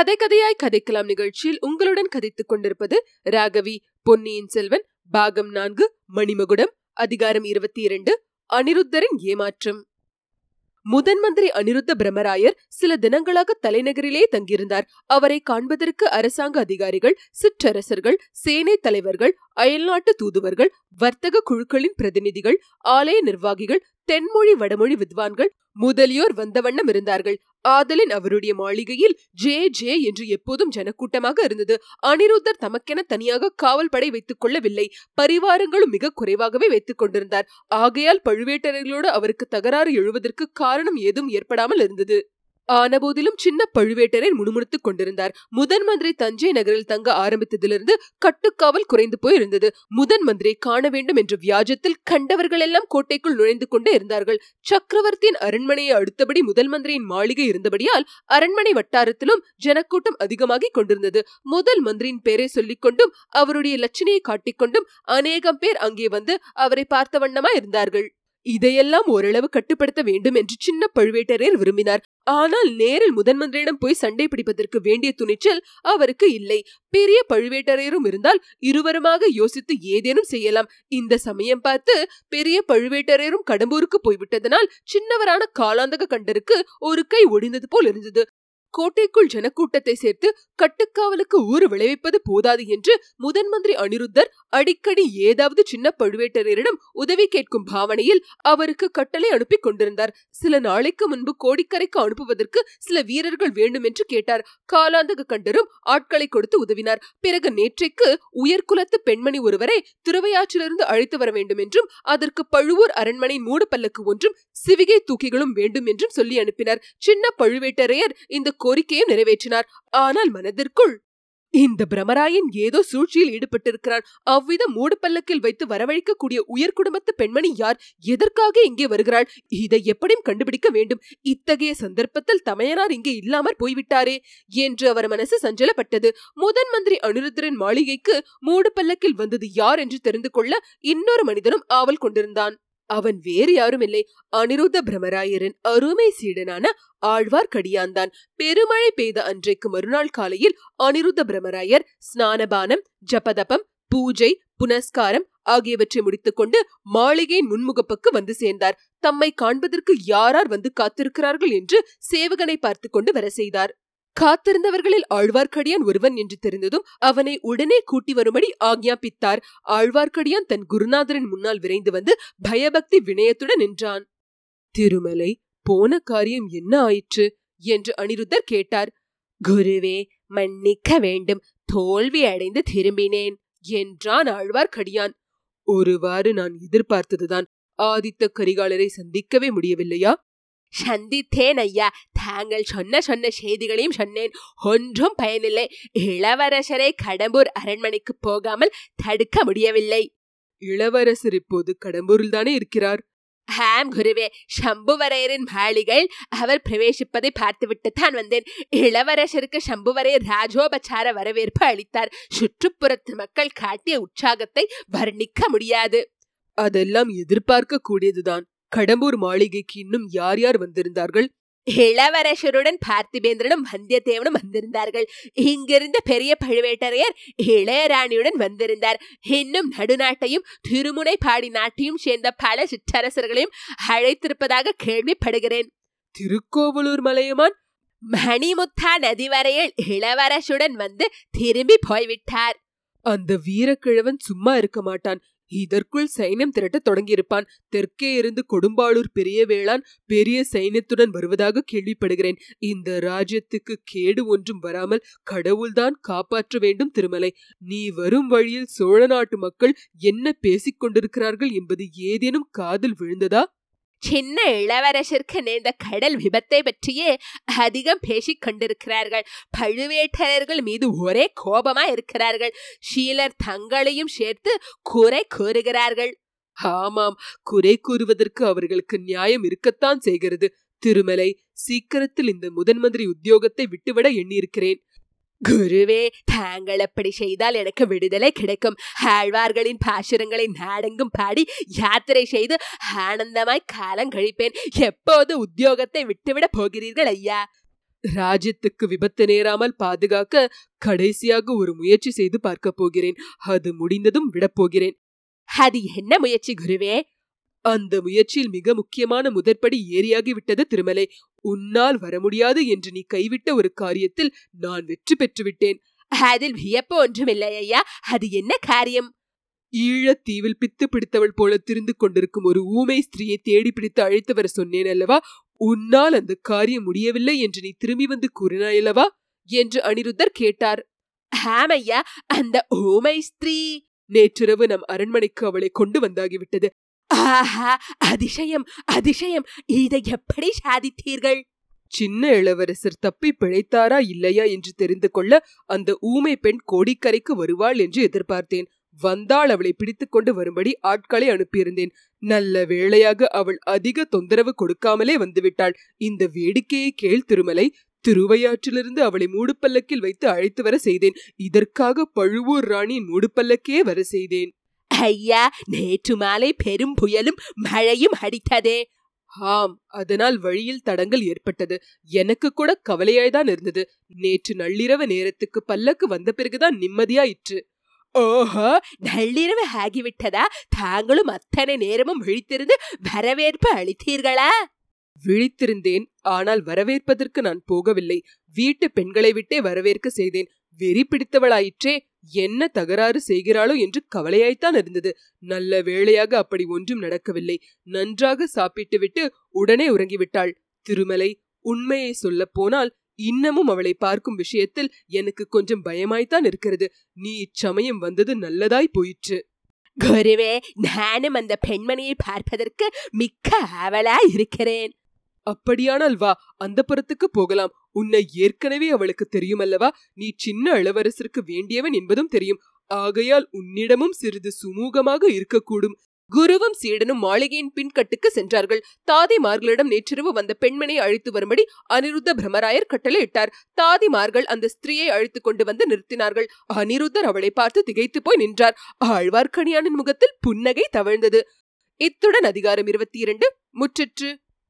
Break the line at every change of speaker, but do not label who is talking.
கதை கதையாய் கதைக்கலாம் நிகழ்ச்சியில் உங்களுடன் கதைத்துக் கொண்டிருப்பது ராகவி பொன்னியின் செல்வன் பாகம் நான்கு மணிமகுடம் அதிகாரம் இருபத்தி இரண்டு அனிருத்தரின் ஏமாற்றம். முதன் மந்திரி அனிருத்த பிரம்மராயர் சில தினங்களாக தலைநகரிலே தங்கியிருந்தார். அவரை காண்பதற்கு அரசாங்க அதிகாரிகள் சிற்றரசர்கள் சேனை தலைவர்கள் அயல்நாட்டு தூதுவர்கள் வர்த்தக குழுக்களின் பிரதிநிதிகள் ஆலய நிர்வாகிகள் தென்மொழி வடமொழி வித்வான்கள் முதலியோர் வந்த வண்ணம் இருந்தார்கள். ஆதலின் அவருடைய மாளிகையில் ஜே ஜே என்று எப்போதும் ஜனக்கூட்டமாக இருந்தது. அனிருத்தர் தமக்கென தனியாக காவல் படை வைத்துக் கொள்ளவில்லை. பரிவாரங்களும் மிக குறைவாகவே வைத்துக் கொண்டிருந்தார். ஆகையால் பழுவேட்டரர்களோடு அவருக்கு தகராறு எழுவதற்கு காரணம் ஏதும் ஏற்படாமல் இருந்தது. ஆனபோதிலும் சின்ன பழுவேட்டரை முணுமுணுத்துக் கொண்டிருந்தார். முதன் மந்திரி தஞ்சை நகரில் தங்க ஆரம்பித்ததிலிருந்து கட்டுக்காவல் குறைந்து போயிருந்தது. முதன் மந்திரியை காண வேண்டும் என்ற வியாஜத்தில் கண்டவர்கள் எல்லாம் கோட்டைக்குள் நுழைந்து கொண்டே இருந்தார்கள். சக்கரவர்த்தியின் அரண்மனையை அடுத்தபடி முதல் மந்திரியின் மாளிகை இருந்தபடியால் அரண்மனை வட்டாரத்திலும் ஜனக்கூட்டம் அதிகமாகிக் கொண்டிருந்தது. முதல் மந்திரியின் பெயரை சொல்லிக் கொண்டும் அவருடைய லட்சணையை காட்டிக்கொண்டும் அநேகம் பேர் அங்கே வந்து அவரை பார்த்த வண்ணமா இருந்தார்கள் இதையெல்லாம் ஓரளவு கட்டுப்படுத்த வேண்டும் என்று சின்ன பழுவேட்டரையர் விரும்பினார். ஆனால் நேரில் முதன் மந்திரியிடம் போய் சண்டை பிடிப்பதற்கு வேண்டிய துணிச்சல் அவருக்கு இல்லை. பெரிய பழுவேட்டரையரும் இருந்தால் இருவருமாக யோசித்து ஏதேனும் செய்யலாம். இந்த சமயம் பார்த்து பெரிய பழுவேட்டரையரும் கடம்பூருக்கு போய்விட்டதனால் சின்னவரான காலாந்தக கண்டருக்கு ஒரு கை ஒடிந்தது போல் இருந்தது. கோட்டைக்குள் ஜனக்கூட்டத்தை சேர்த்து கட்டுக்காவலுக்கு ஊறு விளைவிப்பது போதாது என்று முதன் மந்திரி அனிருத்தர் அடிக்கடி ஏதாவது சின்ன பழுவேட்டரையரிடம் உதவி கேட்கும் பாவனையில் அவருக்கு கட்டளை அனுப்பி கொண்டிருந்தார். சில நாளைக்கு முன்பு கோடிக்கரைக்கு அனுப்புவதற்கு சில வீரர்கள் வேண்டும் என்று கேட்டார். காலாந்தக கண்டரும் ஆட்களை கொடுத்து உதவினார். பிறகு நேற்றைக்கு உயர்குலத்து பெண்மணி ஒருவரை திருவையாற்றிலிருந்து அழைத்து வர வேண்டும் என்றும் அதற்கு பழுவூர் அரண்மனை மூடு பல்லக்கு ஒன்றும் சிவிகை தூக்கிகளும் வேண்டும் என்றும் சொல்லி அனுப்பினார். சின்ன பழுவேட்டரையர் இந்த கோரிக்கையும் நிறைவேற்றினார். ஆனால் மனதிற்குள் இந்த பிரமராயன் ஏதோ சூழ்ச்சியில் ஈடுபட்டிருக்கிறான். அவ்வித மூடு பல்லக்கில் வைத்து வரவழைக்கக்கூடிய உயர் குடும்பத்து பெண்மணி யார்? எதற்காக இங்கே வருகிறாள்? இதை எப்படியும் கண்டுபிடிக்க வேண்டும். இத்தகைய சந்தர்ப்பத்தில் தமையனார் இங்கே இல்லாமற் போய்விட்டாரே என்று அவர் மனசு சஞ்சலப்பட்டது. முதன் மந்திரி அனிருத்தரின் மாளிகைக்கு மூடு பல்லக்கில் வந்தது யார் என்று தெரிந்து கொள்ள இன்னொரு மனிதனும் ஆவல் கொண்டிருந்தான். அவன் வேறு யாரும் இல்லை. அனிருத்த பிரமராயரின் அருமை சீடனான ஆழ்வார்க்கடியான்தான். பெருமழை பெய்த அன்றைக்கு மறுநாள் காலையில் அனிருத்த பிரமராயர் ஸ்நானபானம் ஜபதபம் பூஜை புனஸ்காரம் ஆகியவற்றை முடித்துக்கொண்டு மாளிகையின் முன்முகப்புக்கு வந்து சேர்ந்தார். தம்மை காண்பதற்கு யாரார் வந்து காத்திருக்கிறார்கள் என்று சேவகனை பார்த்து கொண்டு வர செய்தார். காத்திருந்தவர்களில் ஆழ்வார்க்கடியான் ஒருவன் என்று தெரிந்ததும் அவனை உடனே கூட்டி வரும்படி ஆக்ஞாபித்தார். ஆழ்வார்க்கடியான் தன் குருநாதரின் முன்னால் விரைந்து வந்து பயபக்தி வினயத்துடன் நின்றான். திருமலை போன காரியம் என்ன ஆயிற்று? என்று அனிருத்தர் கேட்டார். குருவே மன்னிக்க வேண்டும். தோல்வி அடைந்து திரும்பினேன் என்றான் ஆழ்வார்க்கடியான். ஒருவாறு நான் எதிர்பார்த்ததுதான். ஆதித்த கரிகாலரை சந்திக்கவே முடியவில்லையா? சந்தித்தேன் ஐயா தாங்கள் சொன்ன சொன்ன செய்திகளையும் சொன்னேன். ஒன்றும் பயனில்லை. இளவரசரை கடம்பூர் அரண்மனைக்கு போகாமல் தடுக்க முடியவில்லை. இளவரசர் இப்போது கடம்பூரில் தானே இருக்கிறார்? ஹாம் குருவே. சம்புவரையரின் மாளிகையில் அவர் பிரவேசிப்பதை பார்த்துவிட்டுத்தான் வந்தேன். இளவரசருக்கு சம்புவரையர் ராஜோபச்சார வரவேற்பு அளித்தார். சுற்றுப்புறத்து மக்கள் காட்டிய உற்சாகத்தை வர்ணிக்க முடியாது. அதெல்லாம் எதிர்பார்க்க கூடியதுதான். கடம்பூர் மாளிகைக்கு இன்னும் யார் யார் வந்திருந்தார்கள்? இளவரசருடன் பார்த்திபேந்திரனும் வந்தியத்தேவனும் வந்திருந்தார்கள். இங்கிருந்த பெரிய பழுவேட்டரையர் இளையராணியுடன் வந்திருந்தார். இன்னும் நடுநாட்டையும் திருமுனை பாடி நாட்டையும் சேர்ந்த பல சிற்றரசர்களையும் அழைத்திருப்பதாக கேள்விப்படுகிறேன். திருக்கோவலூர் மலையமான்? மணிமுத்தா நதி வரையில் இளவரசுடன் வந்து திரும்பி போய்விட்டார். அந்த வீரக்கிழவன் சும்மா இருக்க மாட்டான். இதற்குள் சைன்யம் திரட்டத் தொடங்கியிருப்பான். தெற்கே இருந்து கொடும்பாளூர் பெரிய வேளான் பெரிய சைன்யத்துடன் வருவதாக கேள்விப்படுகிறேன். இந்த ராஜ்யத்துக்கு கேடு ஒன்றும் வராமல் கடவுள்தான் காப்பாற்ற வேண்டும் திருமலை. நீ வரும் வழியில் சோழ நாட்டு மக்கள் என்ன பேசிக் கொண்டிருக்கிறார்கள் என்பது ஏதேனும் காதில் விழுந்ததா? சின்ன இளவரசருக்கு நேர்ந்த கடல் விபத்தை பற்றியே அதிகம் பேசிக் கொண்டிருக்கிறார்கள். பழுவேட்டரர்கள் மீது ஒரே கோபமா இருக்கிறார்கள். ஷீலர் தங்களையும் சேர்த்து குறை கூறுகிறார்கள். ஆமாம் குறை கூறுவதற்கு அவர்களுக்கு நியாயம் இருக்கத்தான் செய்கிறது. திருமலை சீக்கிரத்தில் இந்த முதன் மந்திரி உத்தியோகத்தை விட்டுவிட எண்ணியிருக்கிறேன். குருவே தாங்கள் அப்படி செய்தால் எனக்கு விடுதலை கிடைக்கும். ஆழ்வார்களின் பாசுரங்களை நாடெங்கும் பாடி யாத்திரை செய்து ஆனந்தமாய் காலம் கழிப்பேன். எப்போது உத்தியோகத்தை விட்டுவிட போகிறீர்கள் ஐயா? ராஜ்யத்துக்கு விபத்து நேராமல் பாதுகாக்க கடைசியாக ஒரு முயற்சி செய்து பார்க்க போகிறேன். அது முடிந்ததும் விடப்போகிறேன்
அது என்ன முயற்சி குருவே?
அந்த முயற்சியில் மிக முக்கியமான முதற்படி ஏறியாகி விட்டது திருமலை. உன்னால் வர முடியாது என்று நீ கைவிட்ட ஒரு காரியத்தில் நான் வெற்றி பெற்று விட்டேன்.
அதில் வியப்பு ஒன்றுமில்லை ஐயா. அது என்ன காரியம்?
ஈழத்தீவில் பித்து பிடித்தவள் போல திரிந்து கொண்டிருக்கும் ஒரு ஊமை ஸ்திரீயை தேடி பிடித்து அழைத்து வர சொன்னேன் அல்லவா? உன்னால் அந்த காரியம் முடியவில்லை என்று நீ திரும்பி வந்து கூறினாயல்லவா என்று அனிருத்தர் கேட்டார்.
ஆமையா. அந்த ஊமை ஸ்திரீ.
நேற்றிரவு நம் அரண்மனைக்கு அவளை கொண்டு வந்தாகிவிட்டது.
ஆஹா அதிசயம் அதிசயம். இதை எப்படி சாதித்தீர்கள்?
சின்ன இளவரசர் தப்பி பிழைத்தாரா இல்லையா என்று தெரிந்து கொள்ள அந்த ஊமை பெண் கோடிக்கரைக்கு வருவாள் என்று எதிர்பார்த்தேன். வந்தாள் அவளை பிடித்துக்கொண்டு வரும்படி ஆட்களை அனுப்பியிருந்தேன். நல்ல வேளையாக அவள் அதிக தொந்தரவு கொடுக்காமலே வந்துவிட்டாள். இந்த வேடிக்கையை கேள் திருமலை. திருவையாற்றிலிருந்து அவளை மூடுப்பல்லக்கில் வைத்து அழைத்து வர செய்தேன். இதற்காக பழுவூர் ராணியின் மூடுப்பல்லக்கே வர செய்தேன்.
ஐயா நேற்று மாலை பெரும் புயலும் மழையும் அடித்ததே.
ஆம் அதனால் வழியில் தடங்கள் ஏற்பட்டது. எனக்கு கூட கவலையாய்தான் இருந்தது. நேற்று நள்ளிரவு நேரத்துக்கு பல்லக்கு வந்த பிறகுதான் நிம்மதியாயிற்று.
ஓஹோ நள்ளிரவு ஆகிவிட்டதா? தாங்களும் அத்தனை நேரமும் விழித்திருந்து வரவேற்பு அளித்தீர்களா?
விழித்திருந்தேன் ஆனால் வரவேற்பதற்கு நான் போகவில்லை. வீட்டு பெண்களை விட்டே வரவேற்க செய்தேன். வெறி பிடித்தவளாயிற்றே என்ன தகராறு செய்கிறாளோ என்று கவலையாய்த்தான் இருந்தது. நல்ல வேளையாக அப்படி ஒன்றும் நடக்கவில்லை. நன்றாக சாப்பிட்டுவிட்டு உடனே உறங்கிவிட்டாள். திருமலை உண்மையை சொல்லப் போனால் இன்னமும் அவளை பார்க்கும் விஷயத்தில் எனக்கு கொஞ்சம் பயமாய்த்தான் இருக்கிறது. நீ இச்சமயம் வந்தது நல்லதாய் போயிற்று.
குருவே நானும் அந்த பெண்மணியை பார்ப்பதற்கு மிக்க ஆவலா இருக்கிறேன்.
அப்படியானால் வா அந்த புறத்துக்கு போகலாம். உன்னை ஏற்கனவே அவளுக்கு தெரியுமல்லவா? நீ சின்ன இளவரசருக்கு வேண்டியவன் என்பதும் தெரியும். ஆகையால் உன்னிடமும் சிறிது சுமூகமாக இருக்கக்கூடும். குருவும் சீடனும் மாளிகையின் பின்கட்டுக்கு சென்றார்கள். தாதிமார்களிடம் நேற்றிரவு வந்த பெண்மனை அழைத்து வரும்படி அனிருத்த பிரமராயர் கட்டளை இட்டார் தாதிமார்கள் அந்த ஸ்திரீயை அழைத்து கொண்டு வந்து நிறுத்தினார்கள். அனிருத்தர் அவளை பார்த்து திகைத்து போய் நின்றார். ஆழ்வார்க்கணியானின் முகத்தில் புன்னகை தவழ்ந்தது. இத்துடன் அதிகாரம் இருபத்தி இரண்டு முற்றிற்று.